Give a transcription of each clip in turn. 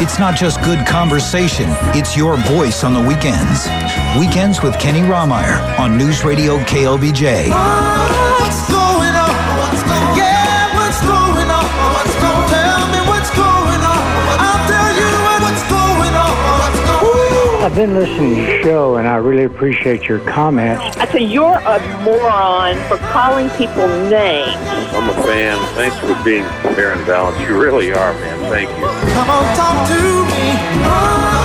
It's not just good conversation, it's your voice on the weekends. Weekends with Kenny Rahmeyer on News Radio KLBJ. What's going on? What's going on? Yeah, what's going on? What's going on? Tell me what's going on. I'll tell you what's going on. What's going on? I've been listening to the show and I really appreciate your comments. I say you're a moron for calling people names. I'm a fan. Thanks for being fair and. You really are, man. Thank you. Come on, talk to me.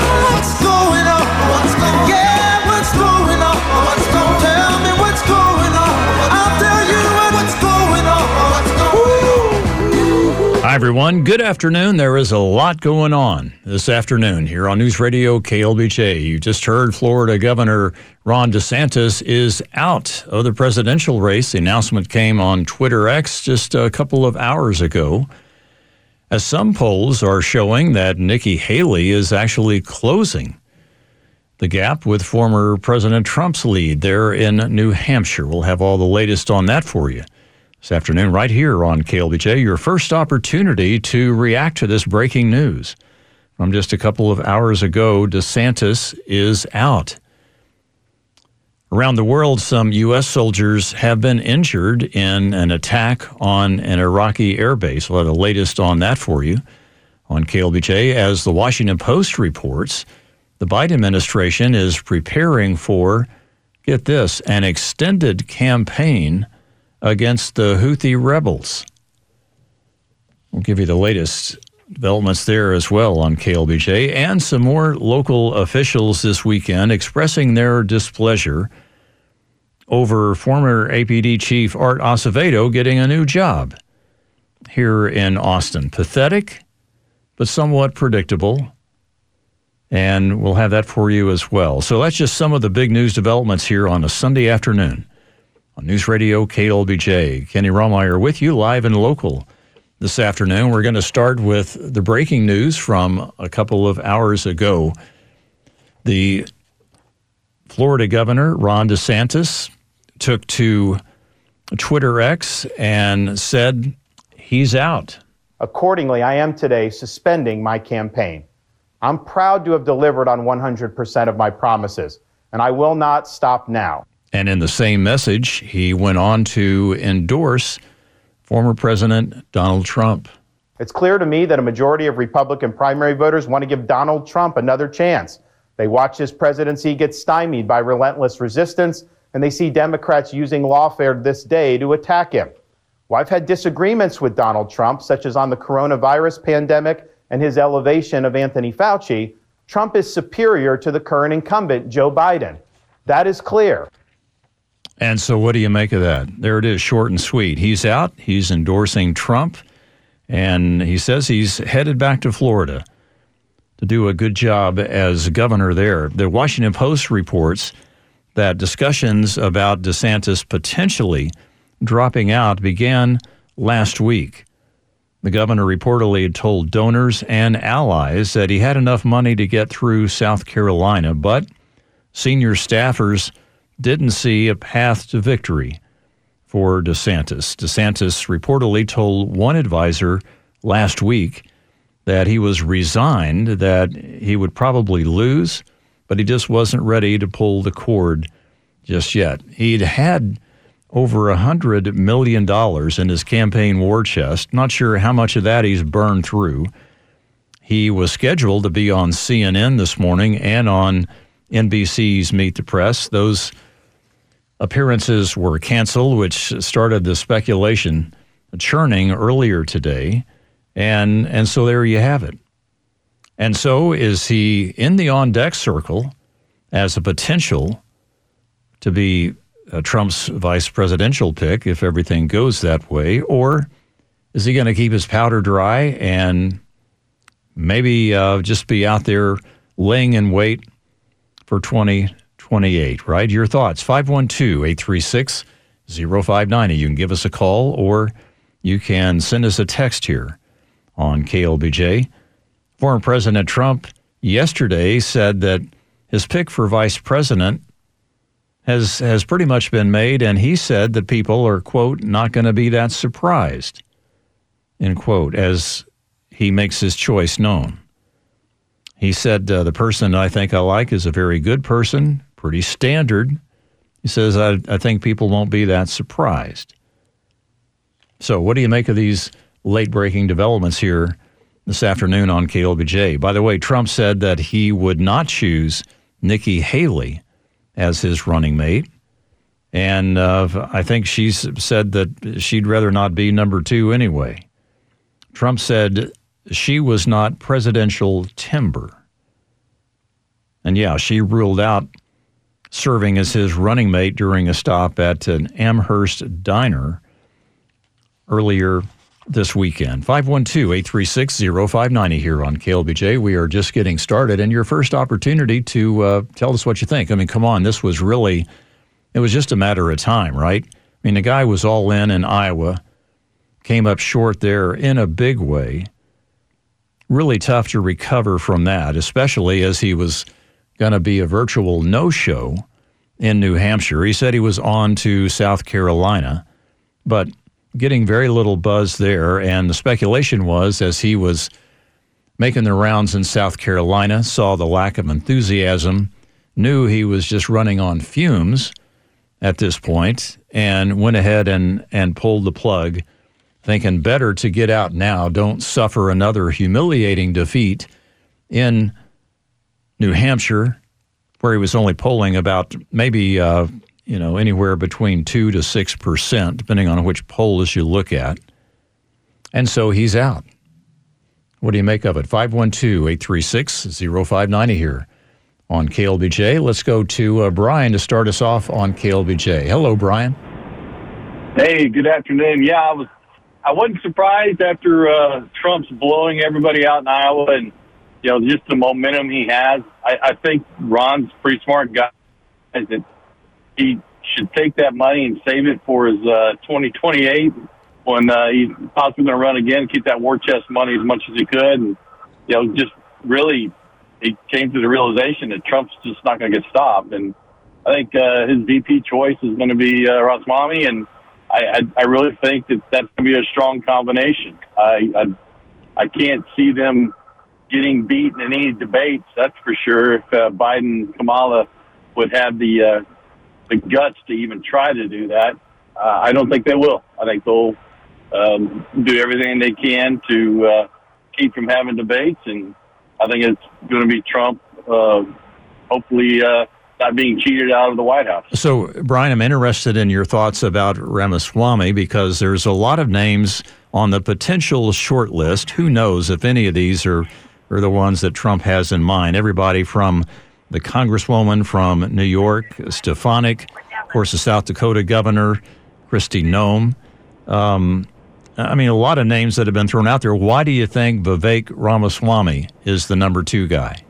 Hi, everyone. Good afternoon. There is a lot going on this afternoon here on News Radio KLBJ. You just heard Florida Governor Ron DeSantis is out of the presidential race. The announcement came on Twitter X just a couple of hours ago. As some polls are showing that Nikki Haley is actually closing the gap with former President Trump's lead there in New Hampshire. We'll have all the latest on that for you this afternoon, right here on KLBJ. Your first opportunity to react to this breaking news from just a couple of hours ago DeSantis is out. Around the world, some U.S. soldiers have been injured in an attack on an Iraqi airbase. We'll have the latest on that for you on KLBJ. As the Washington Post reports, the Biden administration is preparing for, get this, an extended campaign against the Houthi rebels. We'll give you the latest developments there as well on KLBJ and some more local officials this weekend expressing their displeasure over former APD chief Art Acevedo getting a new job here in Austin. Pathetic, but somewhat predictable. And we'll have that for you as well. So that's just some of the big news developments here on a Sunday afternoon on News Radio KLBJ. Kenny Rahmeyer with you live and local this afternoon. We're going to start with the breaking news from a couple of hours ago. The Florida governor, Ron DeSantis, took to Twitter X and said he's out. Accordingly, I am today suspending my campaign. I'm proud to have delivered on 100% of my promises, and I will not stop now. And in the same message, he went on to endorse former President Donald Trump. It's clear to me that a majority of Republican primary voters want to give Donald Trump another chance. They watch his presidency get stymied by relentless resistance, and they see Democrats using lawfare this day to attack him. Well, I've had disagreements with Donald Trump, such as on the coronavirus pandemic and his elevation of Anthony Fauci. Trump is superior to the current incumbent, Joe Biden. That is clear. And so, what do you make of that? There it is, short and sweet. He's out, he's endorsing Trump, and he says he's headed back to Florida to do a good job as governor there. The Washington Post reports that discussions about DeSantis potentially dropping out began last week. The governor reportedly had told donors and allies that he had enough money to get through South Carolina, but senior staffers didn't see a path to victory for DeSantis. DeSantis reportedly told one advisor last week that he was resigned, that he would probably lose, but he just wasn't ready to pull the cord just yet. He'd had over a hundred million dollars in his campaign war chest. Not sure how much of that he's burned through. He was scheduled to be on CNN this morning and on NBC's Meet the Press. Those appearances were canceled, which started the speculation churning earlier today. And and so there you have it. And so is he in the on deck circle as a potential to be uh, Trump's vice presidential pick if everything goes that way, or is he going to keep his powder dry and maybe uh, just be out there laying in wait for 2028, right? Your thoughts, 512 836 0590. You can give us a call or you can send us a text here on KLBJ. Former President Trump yesterday said that his pick for vice president has has pretty much been made, and he said that people are quote not going to be that surprised, end quote, as he makes his choice known. He said, uh, The person I think I like is a very good person, pretty standard. He says, I, I think people won't be that surprised. So, what do you make of these late breaking developments here this afternoon on KLBJ? By the way, Trump said that he would not choose Nikki Haley as his running mate. And uh, I think she's said that she'd rather not be number two anyway. Trump said she was not presidential timber. And yeah, she ruled out serving as his running mate during a stop at an Amherst diner earlier this weekend. 512 836 0590 here on KLBJ. We are just getting started, and your first opportunity to uh, tell us what you think. I mean, come on, this was really, it was just a matter of time, right? I mean, the guy was all in in Iowa, came up short there in a big way. Really tough to recover from that, especially as he was going to be a virtual no show in New Hampshire. He said he was on to South Carolina, but getting very little buzz there. And the speculation was as he was making the rounds in South Carolina, saw the lack of enthusiasm, knew he was just running on fumes at this point, and went ahead and, and pulled the plug, thinking better to get out now, don't suffer another humiliating defeat in New Hampshire, where he was only polling about maybe uh, you know, anywhere between 2 to 6%, depending on which polls you look at. And so he's out. What do you make of it? 512 836 0590 here on KLBJ. Let's go to uh, Brian to start us off on KLBJ. Hello, Brian. Hey, good afternoon. Yeah, I was I wasn't surprised after uh, Trump's blowing everybody out in Iowa and you know just the momentum he has. I, I think Ron's pretty smart guy. That he should take that money and save it for his uh, 2028 when uh, he's possibly going to run again. Keep that war chest money as much as he could, and you know, just really, he came to the realization that Trump's just not going to get stopped. And I think uh, his VP choice is going to be uh, Ramaswamy, and I, I, I really think that that's going to be a strong combination. I, I I can't see them getting beaten in any debates. That's for sure. If uh, Biden Kamala would have the uh, the guts to even try to do that. Uh, I don't think they will. I think they'll um, do everything they can to uh, keep from having debates, and I think it's going to be Trump, uh, hopefully uh, not being cheated out of the White House. So, Brian, I'm interested in your thoughts about Ramaswamy because there's a lot of names on the potential short list. Who knows if any of these are, are the ones that Trump has in mind? Everybody from the Congresswoman from New York, Stefanik, of course, the South Dakota governor, Kristi Noem. Um, I mean, a lot of names that have been thrown out there. Why do you think Vivek Ramaswamy is the number two guy?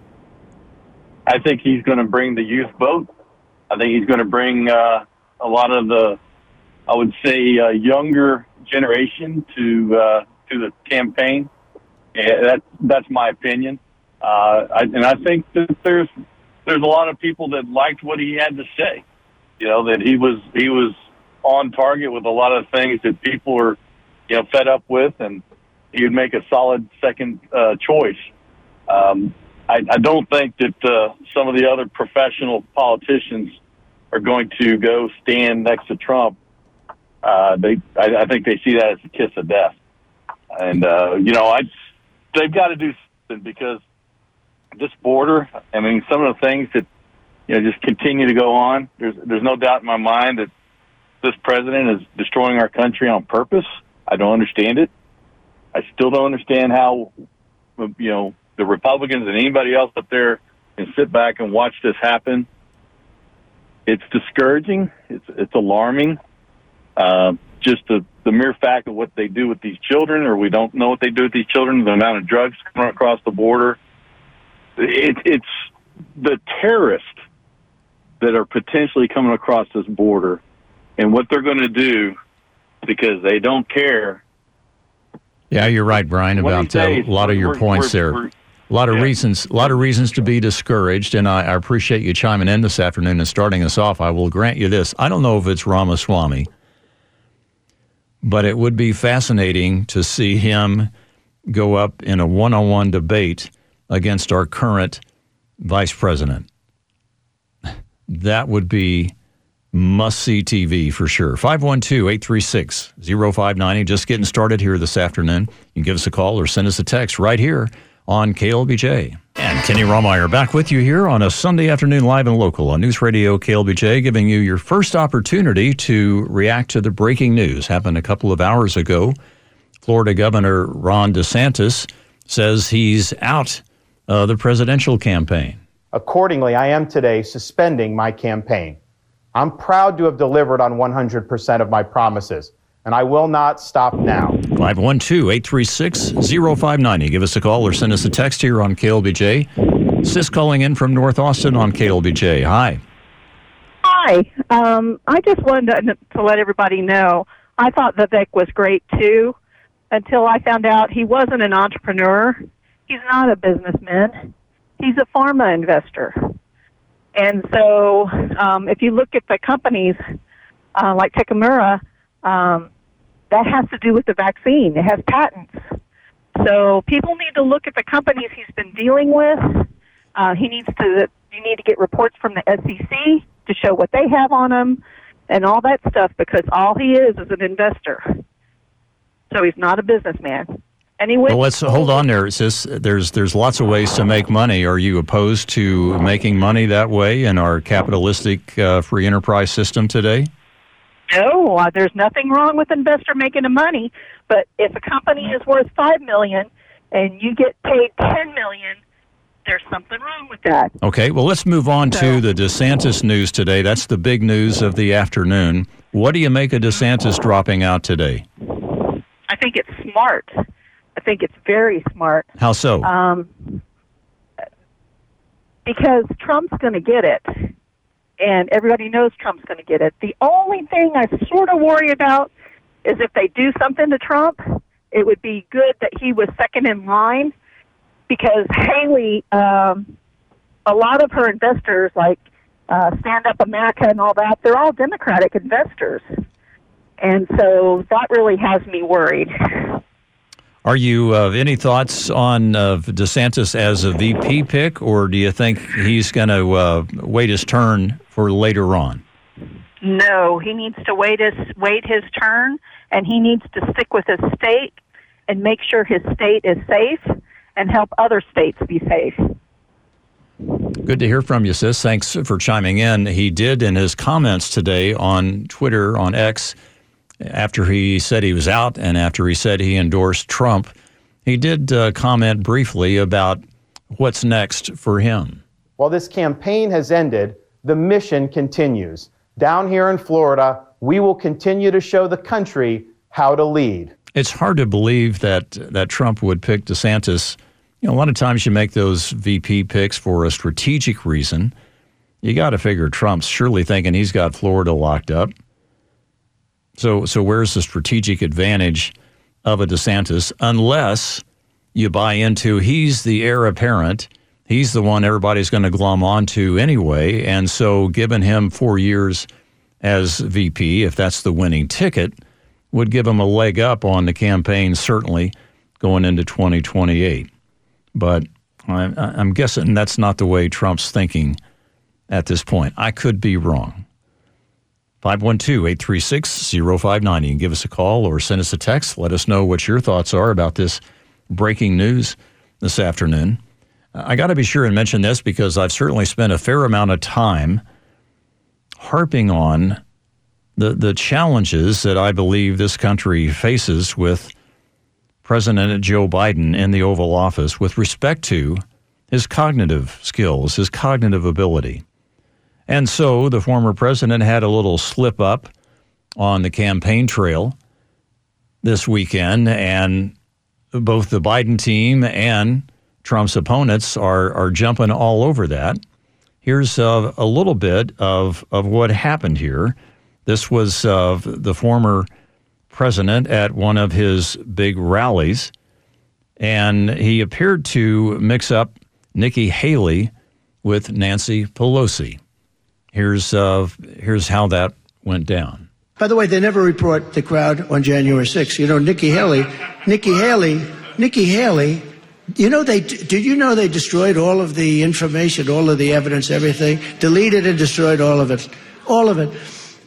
I think he's going to bring the youth vote. I think he's going to bring uh, a lot of the, I would say, uh, younger generation to uh, to the campaign. That that's my opinion. Uh, I, and I think that there's there's a lot of people that liked what he had to say. You know that he was he was on target with a lot of things that people were you know fed up with, and he would make a solid second uh, choice. Um, I, I don't think that uh, some of the other professional politicians are going to go stand next to Trump. Uh, they, I, I think they see that as a kiss of death, and uh, you know, I they've got to do something because this border, I mean, some of the things that you know just continue to go on. There's there's no doubt in my mind that this president is destroying our country on purpose. I don't understand it. I still don't understand how you know the Republicans and anybody else up there can sit back and watch this happen. It's discouraging. It's it's alarming. Uh, just the the mere fact of what they do with these children, or we don't know what they do with these children, the amount of drugs coming across the border it, it's the terrorists that are potentially coming across this border and what they're going to do because they don't care. Yeah, you're right, Brian, about uh, a lot of your points we're, there. We're, a lot of yeah. reasons, a lot of reasons to be discouraged, and I, I appreciate you chiming in this afternoon and starting us off. I will grant you this: I don't know if it's Ramaswamy, but it would be fascinating to see him go up in a one on one debate against our current vice president. That would be must see TV for sure. 512 836 0590. Just getting started here this afternoon. You can give us a call or send us a text right here on KLBJ. And Kenny Rahmeyer back with you here on a Sunday afternoon live and local on News Radio KLBJ, giving you your first opportunity to react to the breaking news. Happened a couple of hours ago. Florida Governor Ron DeSantis says he's out of the presidential campaign. Accordingly, I am today suspending my campaign. I'm proud to have delivered on 100% of my promises, and I will not stop now. 512 836 0590. Give us a call or send us a text here on KLBJ. Sis calling in from North Austin on KLBJ. Hi. Hi. Um, I just wanted to, to let everybody know I thought Vivek was great too until I found out he wasn't an entrepreneur. He's not a businessman. He's a pharma investor. And so, um, if you look at the companies uh, like Takemura, um, that has to do with the vaccine. It has patents. So people need to look at the companies he's been dealing with. Uh, he needs to. You need to get reports from the SEC to show what they have on him and all that stuff because all he is is an investor. So he's not a businessman. Anyway, well, let's hold on there. It says there's there's lots of ways to make money. Are you opposed to making money that way in our capitalistic uh, free enterprise system today? No, uh, there's nothing wrong with investor making the money, but if a company is worth five million and you get paid ten million, there's something wrong with that. Okay, well, let's move on so, to the DeSantis news today. That's the big news of the afternoon. What do you make of DeSantis dropping out today? I think it's smart. I think it's very smart. How so? Um, because Trump's going to get it, and everybody knows Trump's going to get it. The only thing I sort of worry about is if they do something to Trump, it would be good that he was second in line because Haley, um, a lot of her investors, like uh, Stand Up America and all that, they're all Democratic investors. And so that really has me worried. Are you uh, any thoughts on uh, DeSantis as a VP pick, or do you think he's going to uh, wait his turn for later on? No, he needs to wait his wait his turn, and he needs to stick with his state and make sure his state is safe and help other states be safe. Good to hear from you, sis. Thanks for chiming in. He did in his comments today on Twitter on X after he said he was out and after he said he endorsed Trump, he did uh, comment briefly about what's next for him. While this campaign has ended, the mission continues. Down here in Florida, we will continue to show the country how to lead. It's hard to believe that that Trump would pick DeSantis. You know, a lot of times you make those VP picks for a strategic reason. You got to figure Trump's surely thinking he's got Florida locked up. So, so where's the strategic advantage of a DeSantis unless you buy into he's the heir apparent, he's the one everybody's going to glom onto anyway, and so giving him four years as VP, if that's the winning ticket, would give him a leg up on the campaign certainly going into 2028. But I'm, I'm guessing that's not the way Trump's thinking at this point. I could be wrong. 512 836 0590. You can give us a call or send us a text. Let us know what your thoughts are about this breaking news this afternoon. I got to be sure and mention this because I've certainly spent a fair amount of time harping on the, the challenges that I believe this country faces with President Joe Biden in the Oval Office with respect to his cognitive skills, his cognitive ability. And so the former president had a little slip up on the campaign trail this weekend, and both the Biden team and Trump's opponents are, are jumping all over that. Here's uh, a little bit of, of what happened here. This was uh, the former president at one of his big rallies, and he appeared to mix up Nikki Haley with Nancy Pelosi. Here's uh, here's how that went down. By the way, they never report the crowd on January 6th. You know, Nikki Haley, Nikki Haley Nikki Haley, you know they did you know they destroyed all of the information, all of the evidence, everything, deleted and destroyed all of it, all of it,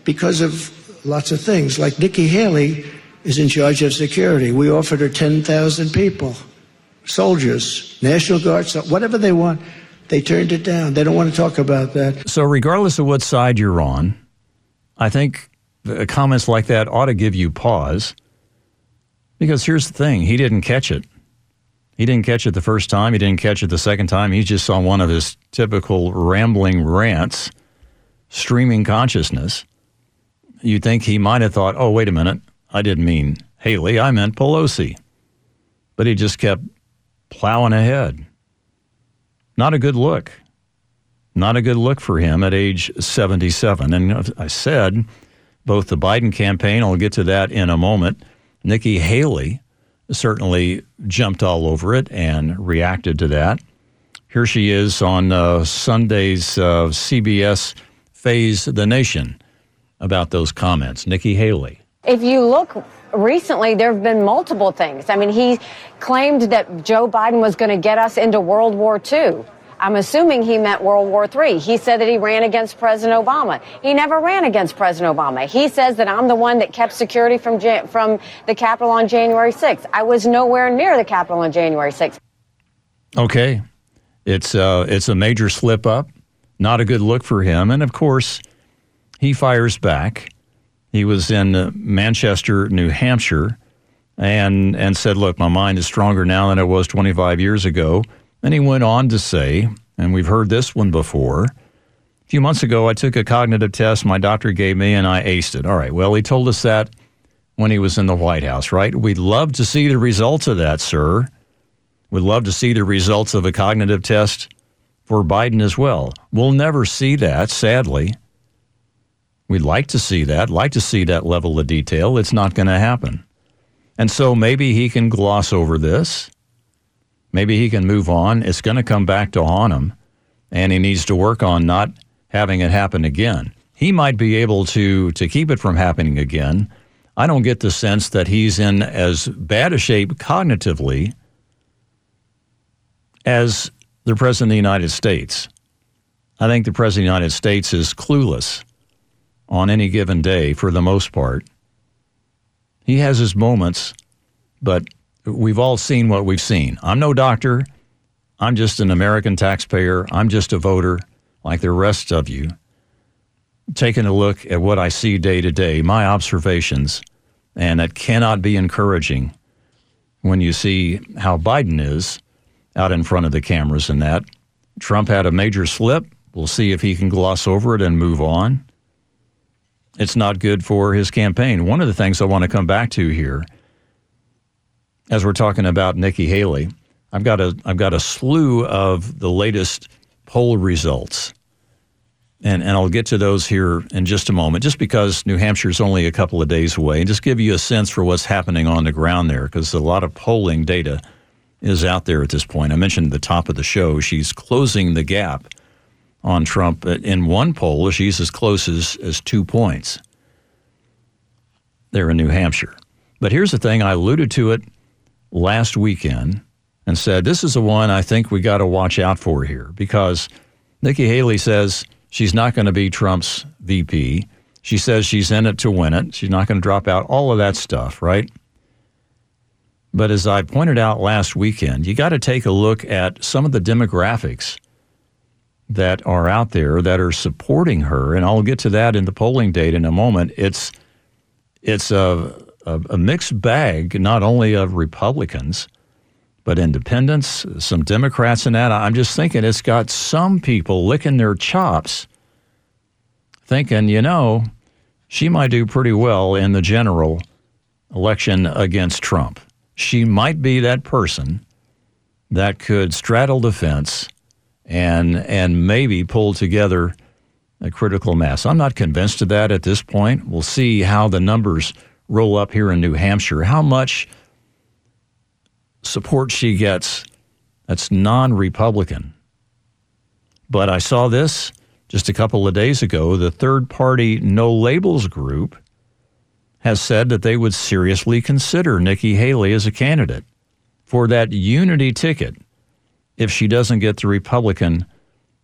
because of lots of things. Like Nikki Haley is in charge of security. We offered her ten thousand people, soldiers, National Guard, so- whatever they want. They turned it down. They don't want to talk about that. So, regardless of what side you're on, I think comments like that ought to give you pause. Because here's the thing he didn't catch it. He didn't catch it the first time. He didn't catch it the second time. He's just on one of his typical rambling rants, streaming consciousness. You'd think he might have thought, oh, wait a minute. I didn't mean Haley. I meant Pelosi. But he just kept plowing ahead. Not a good look. Not a good look for him at age 77. And I said, both the Biden campaign, I'll get to that in a moment, Nikki Haley certainly jumped all over it and reacted to that. Here she is on uh, Sunday's uh, CBS Face the Nation about those comments. Nikki Haley. If you look recently, there have been multiple things. I mean, he claimed that Joe Biden was going to get us into World War II. I'm assuming he meant World War III. He said that he ran against President Obama. He never ran against President Obama. He says that I'm the one that kept security from Jan- from the Capitol on January 6th. I was nowhere near the Capitol on January 6th. Okay, it's uh, it's a major slip up, not a good look for him, and of course, he fires back. He was in uh, Manchester, New Hampshire, and and said, "Look, my mind is stronger now than it was 25 years ago." And he went on to say, and we've heard this one before. A few months ago, I took a cognitive test my doctor gave me, and I aced it. All right. Well, he told us that when he was in the White House, right? We'd love to see the results of that, sir. We'd love to see the results of a cognitive test for Biden as well. We'll never see that, sadly. We'd like to see that, like to see that level of detail. It's not going to happen. And so maybe he can gloss over this. Maybe he can move on. It's going to come back to haunt him, and he needs to work on not having it happen again. He might be able to to keep it from happening again. I don't get the sense that he's in as bad a shape cognitively as the President of the United States. I think the President of the United States is clueless on any given day for the most part. He has his moments, but we've all seen what we've seen. I'm no doctor. I'm just an American taxpayer. I'm just a voter like the rest of you. Taking a look at what I see day to day, my observations, and it cannot be encouraging when you see how Biden is out in front of the cameras and that. Trump had a major slip. We'll see if he can gloss over it and move on. It's not good for his campaign. One of the things I want to come back to here, as we're talking about Nikki Haley, I've got a I've got a slew of the latest poll results. And, and I'll get to those here in just a moment, just because New Hampshire is only a couple of days away, and just give you a sense for what's happening on the ground there, because a lot of polling data is out there at this point. I mentioned at the top of the show, she's closing the gap on Trump. In one poll, she's as close as, as two points there in New Hampshire. But here's the thing I alluded to it last weekend and said this is the one I think we got to watch out for here because Nikki Haley says she's not going to be Trump's VP. She says she's in it to win it. She's not going to drop out all of that stuff, right? But as I pointed out last weekend, you got to take a look at some of the demographics that are out there that are supporting her, and I'll get to that in the polling data in a moment. It's it's a, a, a mixed bag, not only of Republicans, but independents, some Democrats in that. I'm just thinking it's got some people licking their chops, thinking, you know, she might do pretty well in the general election against Trump. She might be that person that could straddle the fence and and maybe pull together a critical mass. I'm not convinced of that at this point. We'll see how the numbers roll up here in New Hampshire. How much support she gets that's non-Republican. But I saw this just a couple of days ago. The third party No Labels group has said that they would seriously consider Nikki Haley as a candidate for that unity ticket if she doesn't get the Republican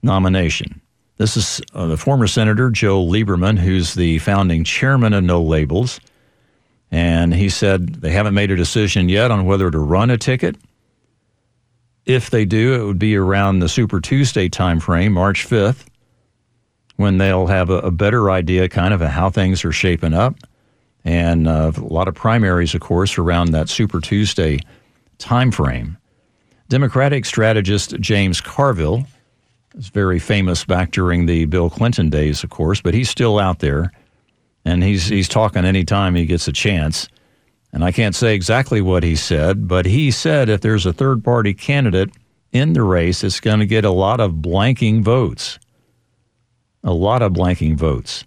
nomination. This is uh, the former Senator Joe Lieberman, who's the founding chairman of No Labels. And he said they haven't made a decision yet on whether to run a ticket. If they do, it would be around the Super Tuesday timeframe, March 5th, when they'll have a, a better idea kind of how things are shaping up. And uh, a lot of primaries, of course, around that Super Tuesday timeframe. Democratic strategist James Carville is very famous back during the Bill Clinton days, of course, but he's still out there, and he's he's talking anytime he gets a chance. And I can't say exactly what he said, but he said if there's a third party candidate in the race, it's going to get a lot of blanking votes. A lot of blanking votes,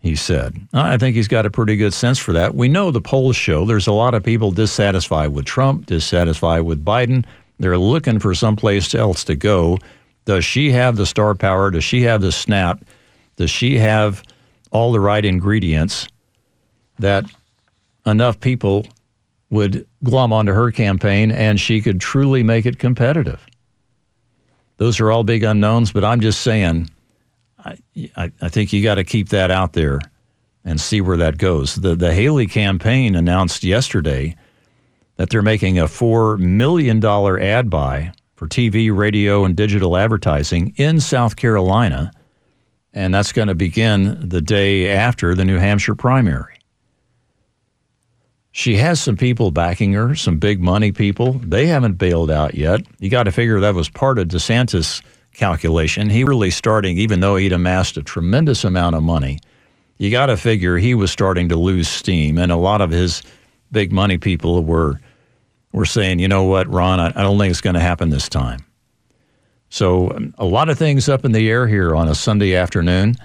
he said. I think he's got a pretty good sense for that. We know the polls show there's a lot of people dissatisfied with Trump, dissatisfied with Biden. They're looking for someplace else to go. Does she have the star power? Does she have the snap? Does she have all the right ingredients that enough people would glom onto her campaign and she could truly make it competitive? Those are all big unknowns, but I'm just saying, I, I, I think you got to keep that out there and see where that goes. The, the Haley campaign announced yesterday that they're making a $4 million ad buy for TV, radio, and digital advertising in South Carolina. And that's going to begin the day after the New Hampshire primary. She has some people backing her, some big money people. They haven't bailed out yet. You got to figure that was part of DeSantis' calculation. He really starting, even though he'd amassed a tremendous amount of money, you got to figure he was starting to lose steam. And a lot of his big money people were we're saying, you know what, Ron, I, I don't think it's going to happen this time. So, um, a lot of things up in the air here on a Sunday afternoon.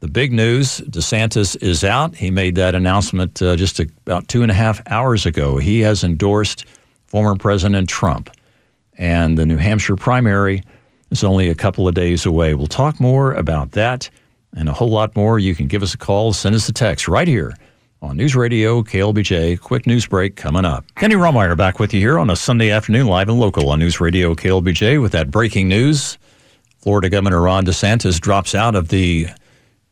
The big news DeSantis is out. He made that announcement uh, just about two and a half hours ago. He has endorsed former President Trump, and the New Hampshire primary is only a couple of days away. We'll talk more about that and a whole lot more. You can give us a call, send us a text right here on News Radio KLBJ. Quick news break coming up. Kenny Rahmeyer back with you here on a Sunday afternoon, live and local on News Radio KLBJ with that breaking news. Florida Governor Ron DeSantis drops out of the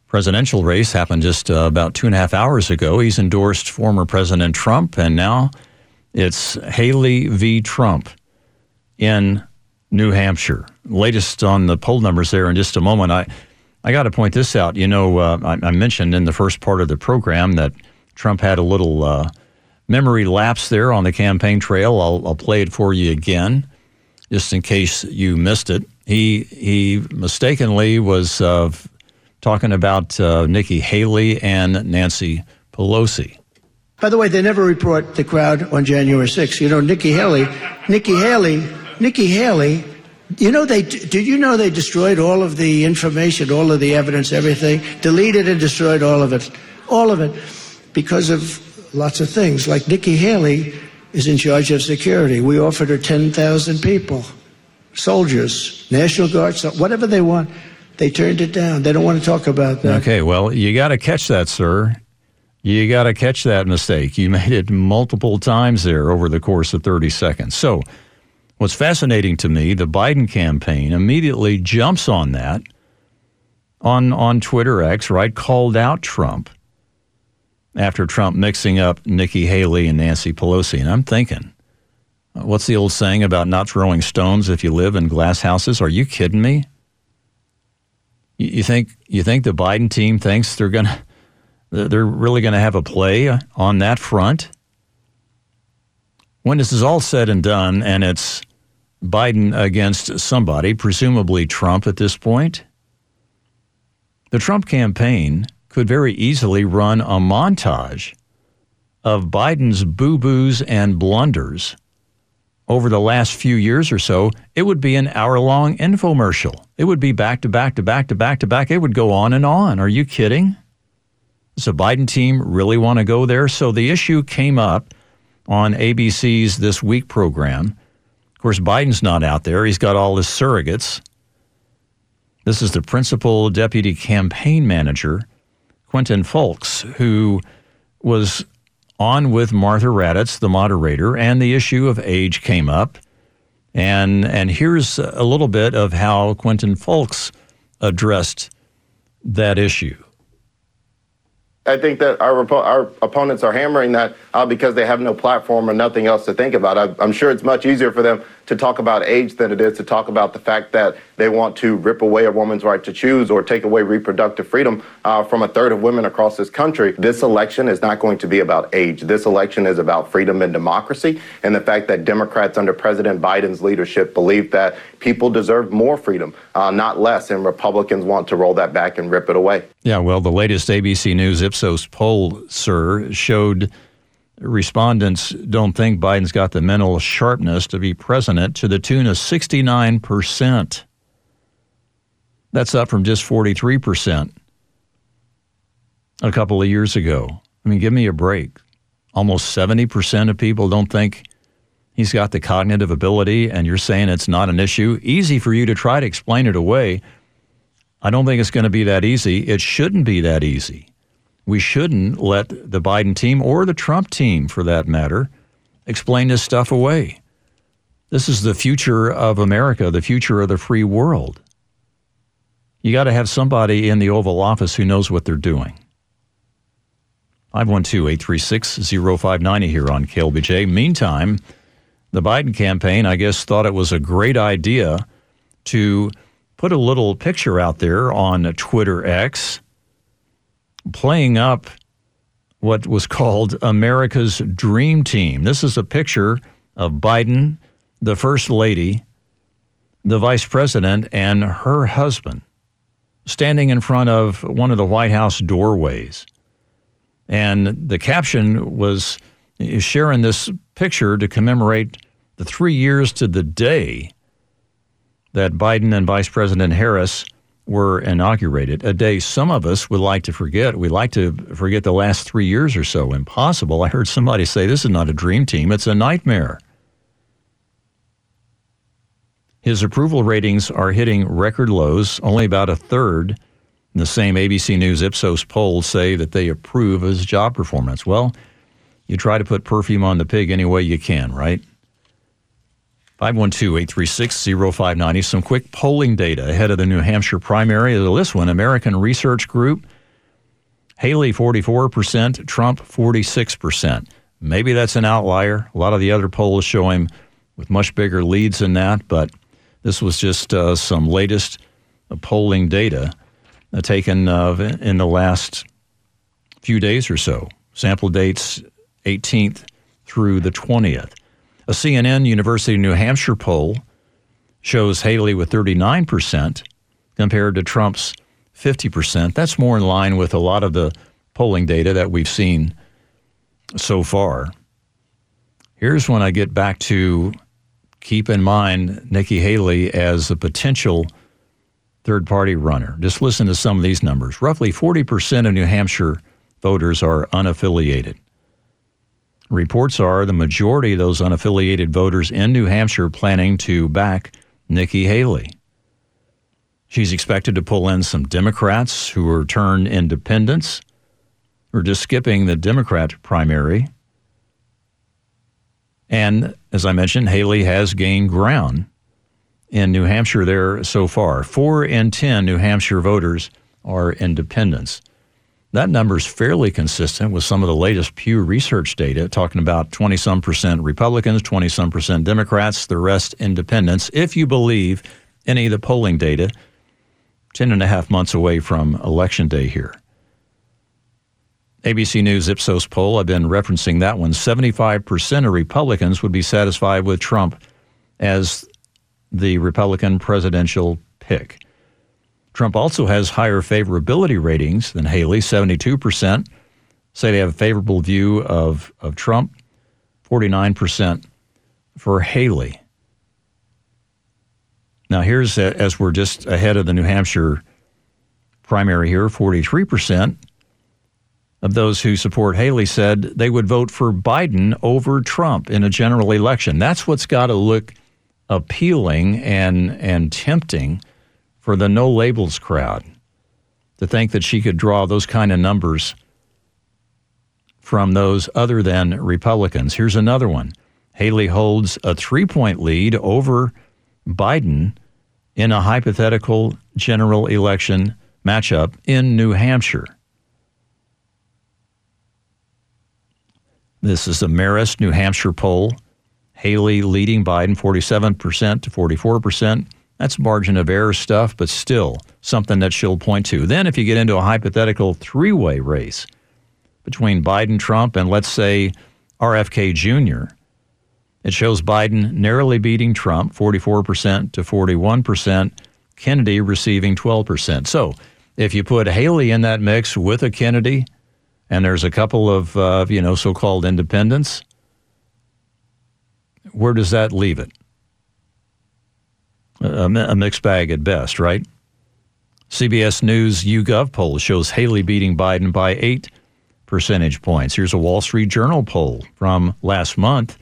presidential race. Happened just uh, about two and a half hours ago. He's endorsed former President Trump, and now it's Haley v. Trump in New Hampshire. Latest on the poll numbers there in just a moment. I I got to point this out. You know, uh, I, I mentioned in the first part of the program that Trump had a little uh, memory lapse there on the campaign trail. I'll, I'll play it for you again, just in case you missed it. He he mistakenly was uh, talking about uh, Nikki Haley and Nancy Pelosi. By the way, they never report the crowd on January 6th. You know, Nikki Haley, Nikki Haley, Nikki Haley. You know, they did you know they destroyed all of the information, all of the evidence, everything, deleted and destroyed all of it, all of it because of lots of things. Like Nikki Haley is in charge of security. We offered her 10,000 people, soldiers, National Guard, whatever they want. They turned it down. They don't want to talk about that. Okay, well, you got to catch that, sir. You got to catch that mistake. You made it multiple times there over the course of 30 seconds. So, what's fascinating to me, the Biden campaign immediately jumps on that on on Twitter X, right? Called out Trump after Trump mixing up Nikki Haley and Nancy Pelosi. And I'm thinking, what's the old saying about not throwing stones if you live in glass houses? Are you kidding me? You think you think the Biden team thinks they're gonna they're really going to have a play on that front? When this is all said and done, and it's Biden against somebody, presumably Trump at this point, the Trump campaign could very easily run a montage of Biden's boo boos and blunders over the last few years or so. It would be an hour long infomercial. It would be back to back to back to back to back. It would go on and on. Are you kidding? Does the Biden team really want to go there? So the issue came up on ABC's This Week program. Of course, Biden's not out there. He's got all his surrogates. This is the principal deputy campaign manager Quentin Fulks, who was on with Martha Raddatz, the moderator, and the issue of age came up. And, and here's a little bit of how Quentin Fulks addressed that issue. I think that our our opponents are hammering that uh, because they have no platform or nothing else to think about. I, I'm sure it's much easier for them to talk about age than it is to talk about the fact that they want to rip away a woman's right to choose or take away reproductive freedom uh, from a third of women across this country. This election is not going to be about age. This election is about freedom and democracy and the fact that Democrats under President Biden's leadership believe that people deserve more freedom, uh, not less, and Republicans want to roll that back and rip it away. Yeah, well, the latest ABC News Ipsos poll, sir, showed respondents don't think Biden's got the mental sharpness to be president to the tune of 69%. That's up from just 43% a couple of years ago. I mean, give me a break. Almost 70% of people don't think he's got the cognitive ability, and you're saying it's not an issue. Easy for you to try to explain it away. I don't think it's going to be that easy. It shouldn't be that easy we shouldn't let the Biden team or the Trump team, for that matter, explain this stuff away. This is the future of America, the future of the free world. You got to have somebody in the Oval Office who knows what they're doing. 512 836 0590 here on KLBJ. Meantime, the Biden campaign, I guess, thought it was a great idea to put a little picture out there on Twitter X playing up what was called America's Dream Team. This is a picture of Biden, the First Lady, the Vice President, and her husband standing in front of one of the White House doorways. And the caption was sharing this picture to commemorate the three years to the day that Biden and Vice President Harris were inaugurated, a day some of us would like to forget. We like to forget the last three years or so. Impossible. I heard somebody say this is not a dream team, it's a nightmare. His approval ratings are hitting record lows. Only about a third the same ABC News Ipsos poll say that they approve his job performance. Well, you try to put perfume on the pig any way you can, right? 512 836 0590. Some quick polling data ahead of the New Hampshire primary. This one, American Research Group. Haley 44%, Trump 46%. Maybe that's an outlier. A lot of the other polls show him with much bigger leads than that, but this was just uh, some latest uh, polling data uh, taken uh, in the last few days or so. Sample dates 18th through the 20th. A CNN University of New Hampshire poll shows Haley with 39% compared to Trump's 50%. That's more in line with a lot of the polling data that we've seen so far. Here's when I get back to keep in mind Nikki Haley as a potential third party runner. Just listen to some of these numbers. Roughly 40% of New Hampshire voters are unaffiliated. Reports are the majority of those unaffiliated voters in New Hampshire planning to back Nikki Haley. She's expected to pull in some Democrats who are turned independents or just skipping the Democrat primary. And as I mentioned, Haley has gained ground in New Hampshire there so far. Four in 10 New Hampshire voters are independents. That number is fairly consistent with some of the latest Pew Research data, talking about 20 some percent Republicans, 20 some percent Democrats, the rest independents, if you believe any of the polling data, 10 and a half months away from Election Day here. ABC News Ipsos poll, I've been referencing that one. 75% of Republicans would be satisfied with Trump as the Republican presidential pick. Trump also has higher favorability ratings than Haley, 72% say they have a favorable view of, of Trump, 49% for Haley. Now, here's as we're just ahead of the New Hampshire primary here 43% of those who support Haley said they would vote for Biden over Trump in a general election. That's what's got to look appealing and, and tempting for the no labels crowd to think that she could draw those kind of numbers from those other than Republicans. Here's another one Haley holds a three point lead over Biden in a hypothetical general election matchup in New Hampshire. This is the Marist, New Hampshire poll. Haley leading Biden 47% to 44%. That's margin of error stuff, but still something that she'll point to. Then, if you get into a hypothetical three way race between Biden, Trump, and let's say RFK Jr., it shows Biden narrowly beating Trump 44% to 41%, Kennedy receiving 12%. So, if you put Haley in that mix with a Kennedy, and there's a couple of uh, you know so-called independents, where does that leave it? A, mixed bag at best, right? CBS News YouGov poll shows Haley beating Biden by eight percentage points. Here's a Wall Street Journal poll from last month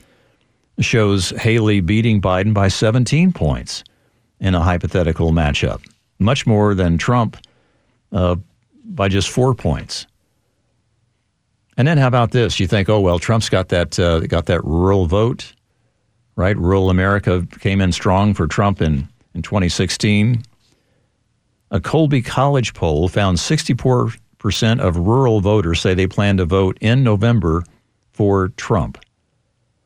shows Haley beating Biden by 17 points in a hypothetical matchup, much more than Trump uh, by just four points. And then how about this? You think, oh well, Trump's got that uh, got that rural vote, right? Rural America came in strong for Trump in in 2016. A Colby College poll found 64 percent of rural voters say they plan to vote in November for Trump.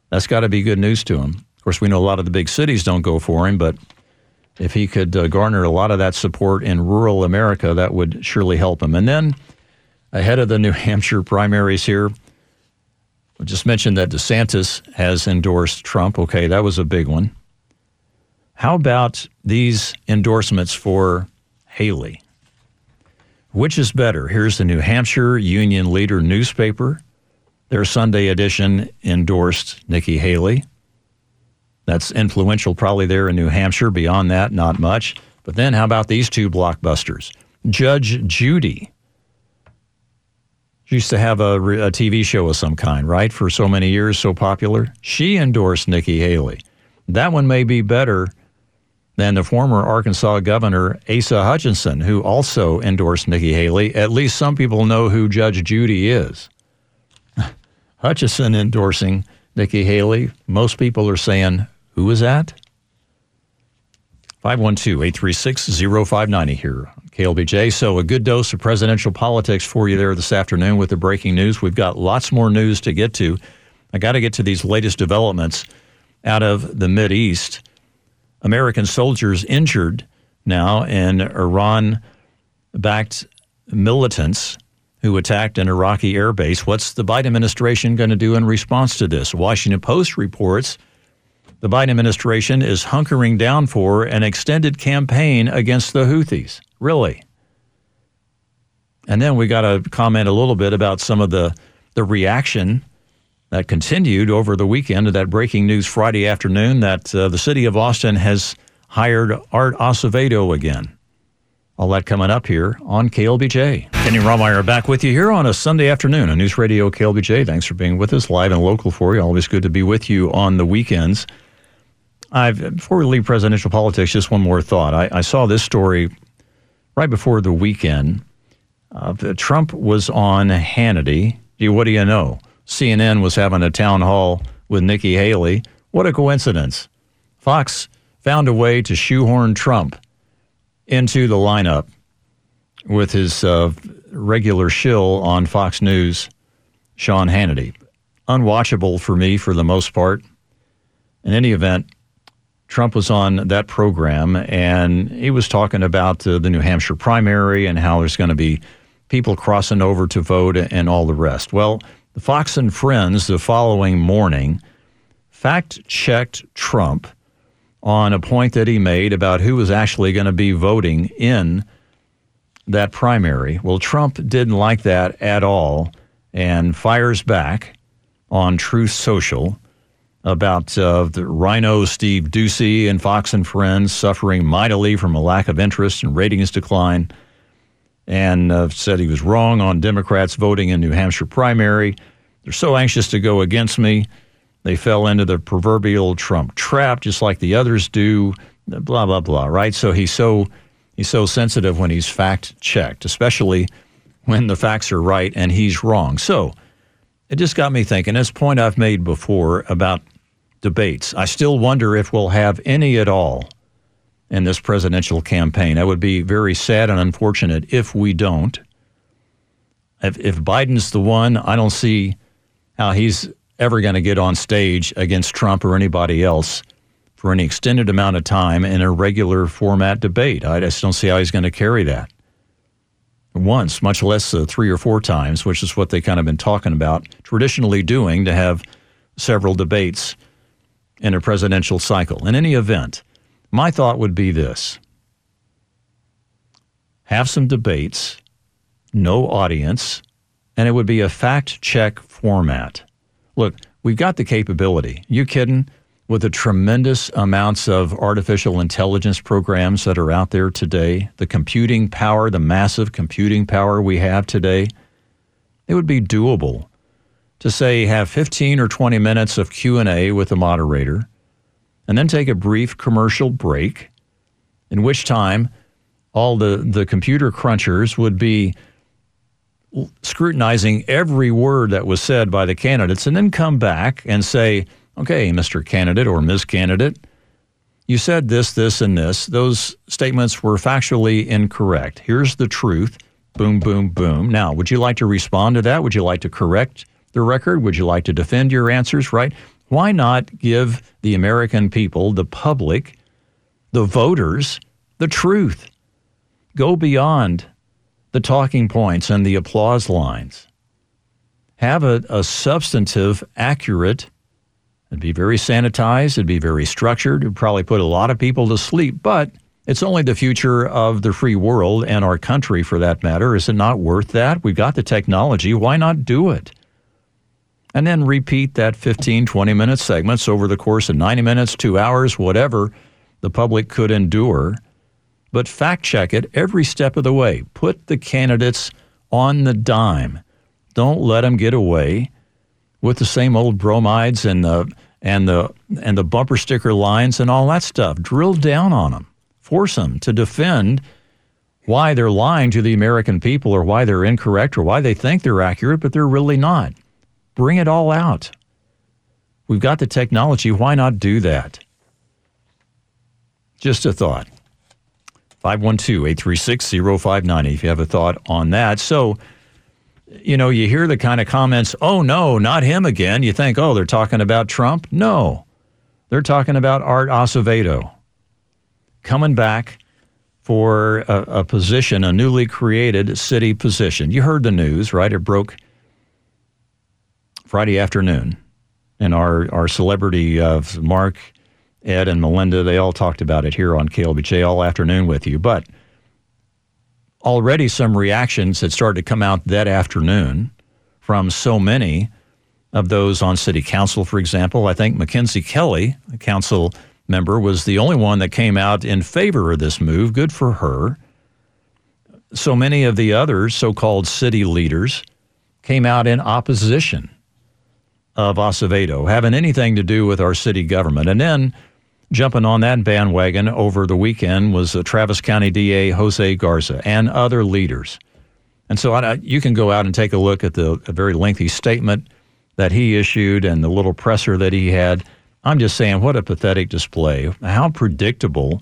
That's got to be good news to him. Of course, we know a lot of the big cities don't go for him, but if he could uh, garner a lot of that support in rural America, that would surely help him. And then ahead of the New Hampshire primaries here. Just mentioned that DeSantis has endorsed Trump. Okay, that was a big one. How about these endorsements for Haley? Which is better? Here's the New Hampshire Union Leader newspaper. Their Sunday edition endorsed Nikki Haley. That's influential, probably there in New Hampshire. Beyond that, not much. But then, how about these two blockbusters? Judge Judy she used to have a, a TV show of some kind, right? For so many years, so popular. She endorsed Nikki Haley. That one may be better than the former Arkansas governor, Asa Hutchinson, who also endorsed Nikki Haley. At least some people know who Judge Judy is. Hutchinson endorsing Nikki Haley. Most people are saying, who is that? 512 836 0590 here KLBJ. So, a good dose of presidential politics for you there this afternoon with the breaking news. We've got lots more news to get to. I got to get to these latest developments out of the East. American soldiers injured now in Iran backed militants who attacked an Iraqi airbase. What's the Biden administration going to do in response to this? Washington Post reports the Biden administration is hunkering down for an extended campaign against the Houthis. Really? And then we got to comment a little bit about some of the, the reaction that continued over the weekend that breaking news Friday afternoon that uh, the city of Austin has hired Art Acevedo again. All that coming up here on KLBJ. Kenny Rahmeyer back with you here on a Sunday afternoon on News Radio KLBJ. Thanks for being with us live and local for you. Always good to be with you on the weekends. I've, before we leave presidential politics, just one more thought. I, I saw this story right before the weekend. Uh, Trump was on Hannity. What do you know? CNN was having a town hall with Nikki Haley. What a coincidence. Fox found a way to shoehorn Trump into the lineup with his uh, regular shill on Fox News, Sean Hannity. Unwatchable for me for the most part. In any event, Trump was on that program and he was talking about uh, the New Hampshire primary and how there's going to be people crossing over to vote and all the rest. Well, the Fox and Friends the following morning fact checked Trump on a point that he made about who was actually going to be voting in that primary. Well, Trump didn't like that at all and fires back on Truth Social about uh, the RINO Steve Doocy and Fox and Friends suffering mightily from a lack of interest and ratings decline, and uh, said he was wrong on Democrats voting in New Hampshire primary. They're so anxious to go against me. They fell into the proverbial Trump trap, just like the others do. Blah blah blah. Right? So he's so he's so sensitive when he's fact checked, especially when the facts are right and he's wrong. So it just got me thinking. This point I've made before about debates. I still wonder if we'll have any at all in this presidential campaign. That would be very sad and unfortunate if we don't. If, if Biden's the one, I don't see how he's ever going to get on stage against Trump or anybody else for any extended amount of time in a regular format debate. I just don't see how he's going to carry that once, much less uh, three or four times, which is what they kind of been talking about, traditionally doing to have several debates in a presidential cycle. In any event, my thought would be this have some debates, no audience, and it would be a fact check format. Look, we've got the capability. You kidding? With the tremendous amounts of artificial intelligence programs that are out there today, the computing power, the massive computing power we have today, it would be doable to say have 15 or 20 minutes of Q&A with the moderator and then take a brief commercial break in which time all the, the computer crunchers would be scrutinizing every word that was said by the candidates and then come back and say, okay, Mr. Candidate or Ms. Candidate, you said this, this, and this. Those statements were factually incorrect. Here's the truth. Boom, boom, boom. Now, would you like to respond to that? Would you like to correct the record? Would you like to defend your answers, right? Why not give the American people, the public, the voters, the truth? Go beyond the talking points and the applause lines. Have a, a substantive, accurate, it'd be very sanitized, it'd be very structured, it'd probably put a lot of people to sleep, but it's only the future of the free world and our country for that matter. Is it not worth that? We've got the technology. Why not do it? And then repeat that 15, 20 minute segments over the course of 90 minutes, two hours, whatever the public could endure but fact check it every step of the way. Put the candidates on the dime. Don't let them get away with the same old bromides and the and the and the bumper sticker lines and all that stuff. Drill down on them. Force them to defend why they're lying to the American people or why they're incorrect or why they think they're accurate but they're really not. Bring it all out. We've got the technology, why not do that? Just a thought. 512 836 0590 if you have a thought on that. So, you know, you hear the kind of comments, oh, no, not him again. You think, oh, they're talking about Trump. No, they're talking about Art Acevedo coming back for a, a position, a newly created city position. You heard the news, right? It broke Friday afternoon. And our, our celebrity of Mark Ed and Melinda, they all talked about it here on KLBJ all afternoon with you. But already some reactions had started to come out that afternoon from so many of those on city council, for example. I think Mackenzie Kelly, a council member, was the only one that came out in favor of this move. Good for her. So many of the other so called city leaders came out in opposition of Acevedo, having anything to do with our city government. And then Jumping on that bandwagon over the weekend was the Travis County DA Jose Garza and other leaders. And so I, you can go out and take a look at the very lengthy statement that he issued and the little presser that he had. I'm just saying, what a pathetic display. How predictable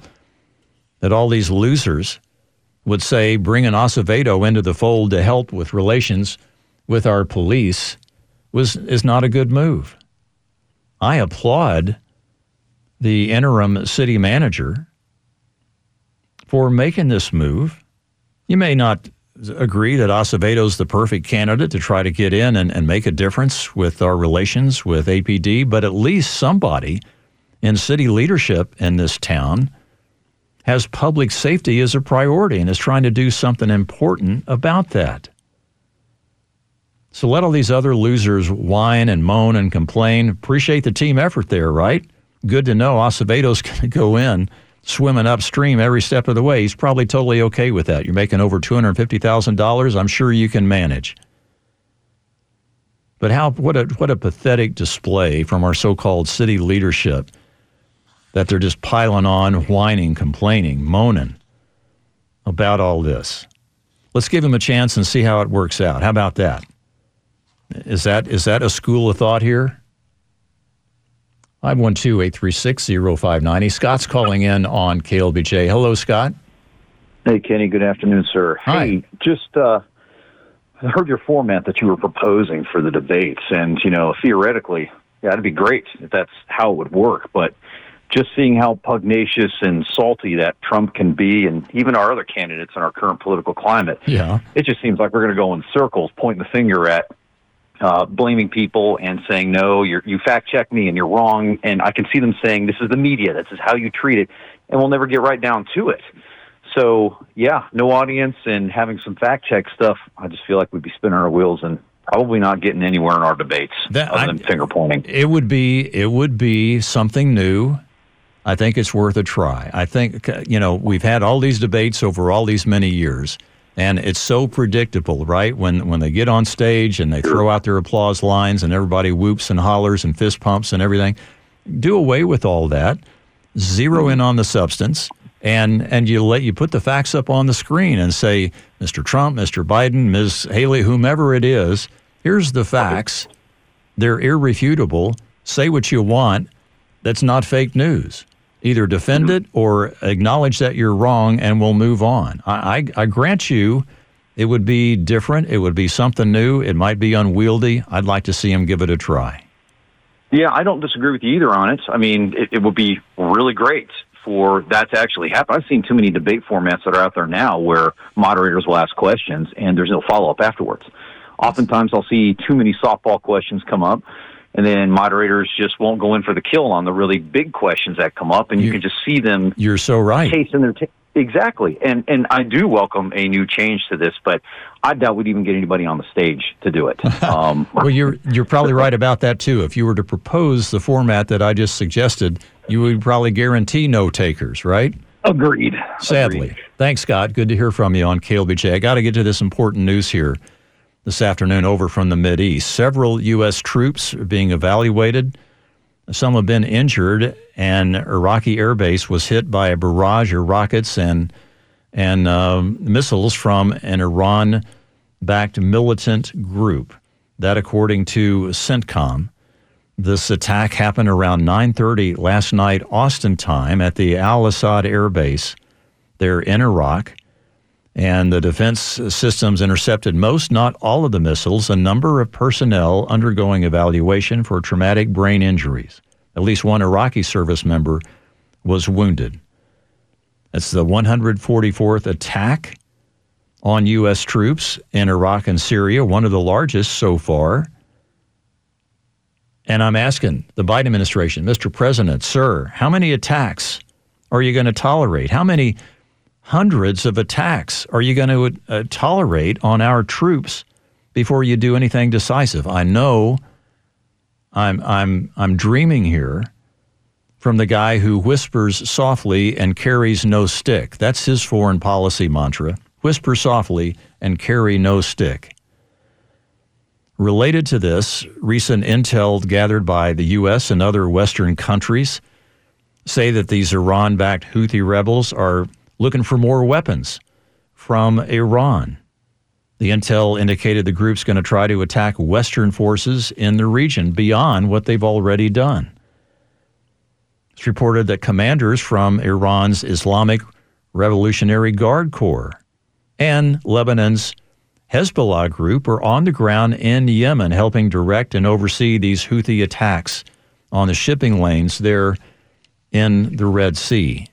that all these losers would say bring an Acevedo into the fold to help with relations with our police was is not a good move. I applaud the interim city manager for making this move. You may not agree that Acevedo's the perfect candidate to try to get in and, and make a difference with our relations with APD, but at least somebody in city leadership in this town has public safety as a priority and is trying to do something important about that. So let all these other losers whine and moan and complain. Appreciate the team effort there, right? good to know Acevedo's going to go in swimming upstream every step of the way. He's probably totally okay with that. You're making over $250,000. I'm sure you can manage. But how what a what a pathetic display from our so-called city leadership that they're just piling on, whining, complaining, moaning about all this. Let's give him a chance and see how it works out. How about that? Is that is that a school of thought here? 512-836-0590. Scott's calling in on KLBJ. Hello, Scott. Hey, Kenny. Good afternoon, sir. Hi. Hey, just uh, I heard your format that you were proposing for the debates, and you know, theoretically, yeah, it'd be great if that's how it would work. But just seeing how pugnacious and salty that Trump can be, and even our other candidates in our current political climate, Yeah. it just seems like we're going to go in circles, pointing the finger at uh, blaming people and saying, no, you're, you fact check me and you're wrong. And I can see them saying, this is the media, this is how you treat it. And we'll never get right down to it. So, yeah, no audience and having some fact check stuff, I just feel like we'd be spinning our wheels and probably not getting anywhere in our debates That- other I- finger pointing. It would be it would be something new. I think it's worth a try. I think you know we've had all these debates over all these many years, and it's so predictable, right? When when they get on stage and they throw out their applause lines and everybody whoops and hollers and fist pumps and everything, do away with all that. Zero in on the substance, and and you let you put the facts up on the screen and say, Mr. Trump, Mr. Biden, Ms. Haley, whomever it is, here's the facts. They're irrefutable. Say what you want. That's not fake news. Either defend mm-hmm. it or acknowledge that you're wrong, and we'll move on. I, I, I grant you, it would be different. It would be something new. It might be unwieldy. I'd like to see him give it a try. Yeah, I don't disagree with you either on it. I mean, it, it would be really great for that to actually happen. I've seen too many debate formats that are out there now where moderators will ask questions and there's no follow up afterwards. Oftentimes, I'll see too many softball questions come up, and then moderators just won't go in for the kill on the really big questions that come up, and you, can just see them. You're so right. Chasing their ta- exactly, and and I do welcome a new change to this, but I doubt we'd even get anybody on the stage to do it. Um, Well, you're you're probably right about that too. If you were to propose the format that I just suggested, you would probably guarantee no takers, right? Agreed. Sadly. Thanks, Scott. Good to hear from you on KLBJ. I got to get to this important news here this afternoon over from the Mid East. Several U.S. troops are being evaluated. Some have been injured, and Iraqi air base was hit by a barrage of rockets and and um, missiles from an Iran-backed militant group. That, according to CENTCOM, this attack happened around 9:30 last night Austin time at the Al Assad Air Base there in Iraq. And the defense systems intercepted most, not all of the missiles, a number of personnel undergoing evaluation for traumatic brain injuries. At least one Iraqi service member was wounded. That's the 144th attack on U.S. troops in Iraq and Syria, one of the largest so far. And I'm asking the Biden administration, Mr. President, sir, how many attacks are you going to tolerate? How many hundreds of attacks are you going to uh, tolerate on our troops before you do anything decisive? I know I'm, I'm, I'm dreaming here from the guy who whispers softly and carries no stick. That's his foreign policy mantra whisper softly and carry no stick. Related to this, recent intel gathered by the U.S. and other Western countries say that these Iran backed Houthi rebels are looking for more weapons from Iran. The intel indicated the group's going to try to attack Western forces in the region beyond what they've already done. It's reported that commanders from Iran's Islamic Revolutionary Guard Corps and Lebanon's Hezbollah group are on the ground in Yemen helping direct and oversee these Houthi attacks on the shipping lanes there in the Red Sea.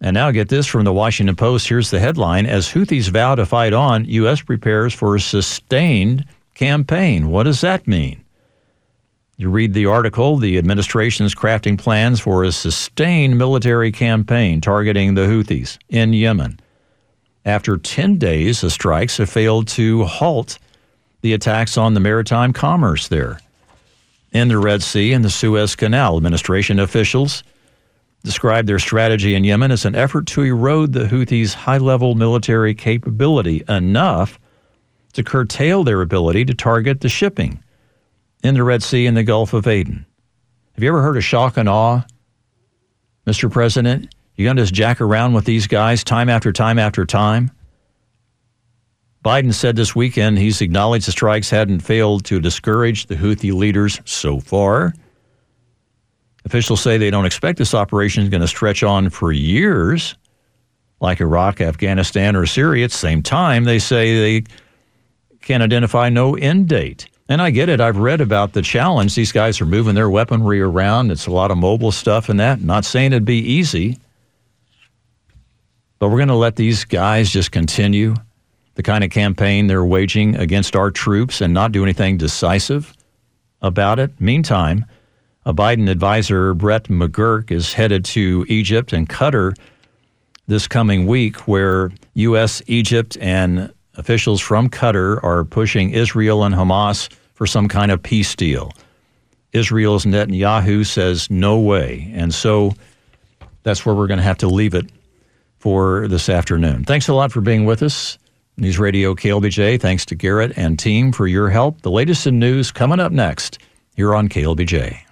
And now get this from the Washington Post. Here's the headline As Houthis vow to fight on, U.S. prepares for a sustained campaign. What does that mean? You read the article, the administration is crafting plans for a sustained military campaign targeting the Houthis in Yemen. After 10 days, the strikes have failed to halt the attacks on the maritime commerce there in the Red Sea and the Suez Canal. Administration officials described their strategy in Yemen as an effort to erode the Houthis' high level military capability enough to curtail their ability to target the shipping in the Red Sea and the Gulf of Aden. Have you ever heard of shock and awe, Mr. President? You're going to just jack around with these guys time after time after time? Biden said this weekend he's acknowledged the strikes hadn't failed to discourage the Houthi leaders so far. Officials say they don't expect this operation is going to stretch on for years, like Iraq, Afghanistan, or Syria. At the same time, they say they can identify no end date. And I get it. I've read about the challenge. These guys are moving their weaponry around. It's a lot of mobile stuff and that. Not saying it'd be easy, but we're going to let these guys just continue the kind of campaign they're waging against our troops and not do anything decisive about it. Meantime, a Biden advisor, Brett McGurk, is headed to Egypt and Qatar this coming week, where U.S., Egypt, and officials from Qatar are pushing Israel and Hamas for some kind of peace deal. Israel's Netanyahu says no way. And so that's where we're going to have to leave it for this afternoon. Thanks a lot for being with us. News Radio KLBJ, thanks to Garrett and team for your help. The latest in news coming up next here on KLBJ.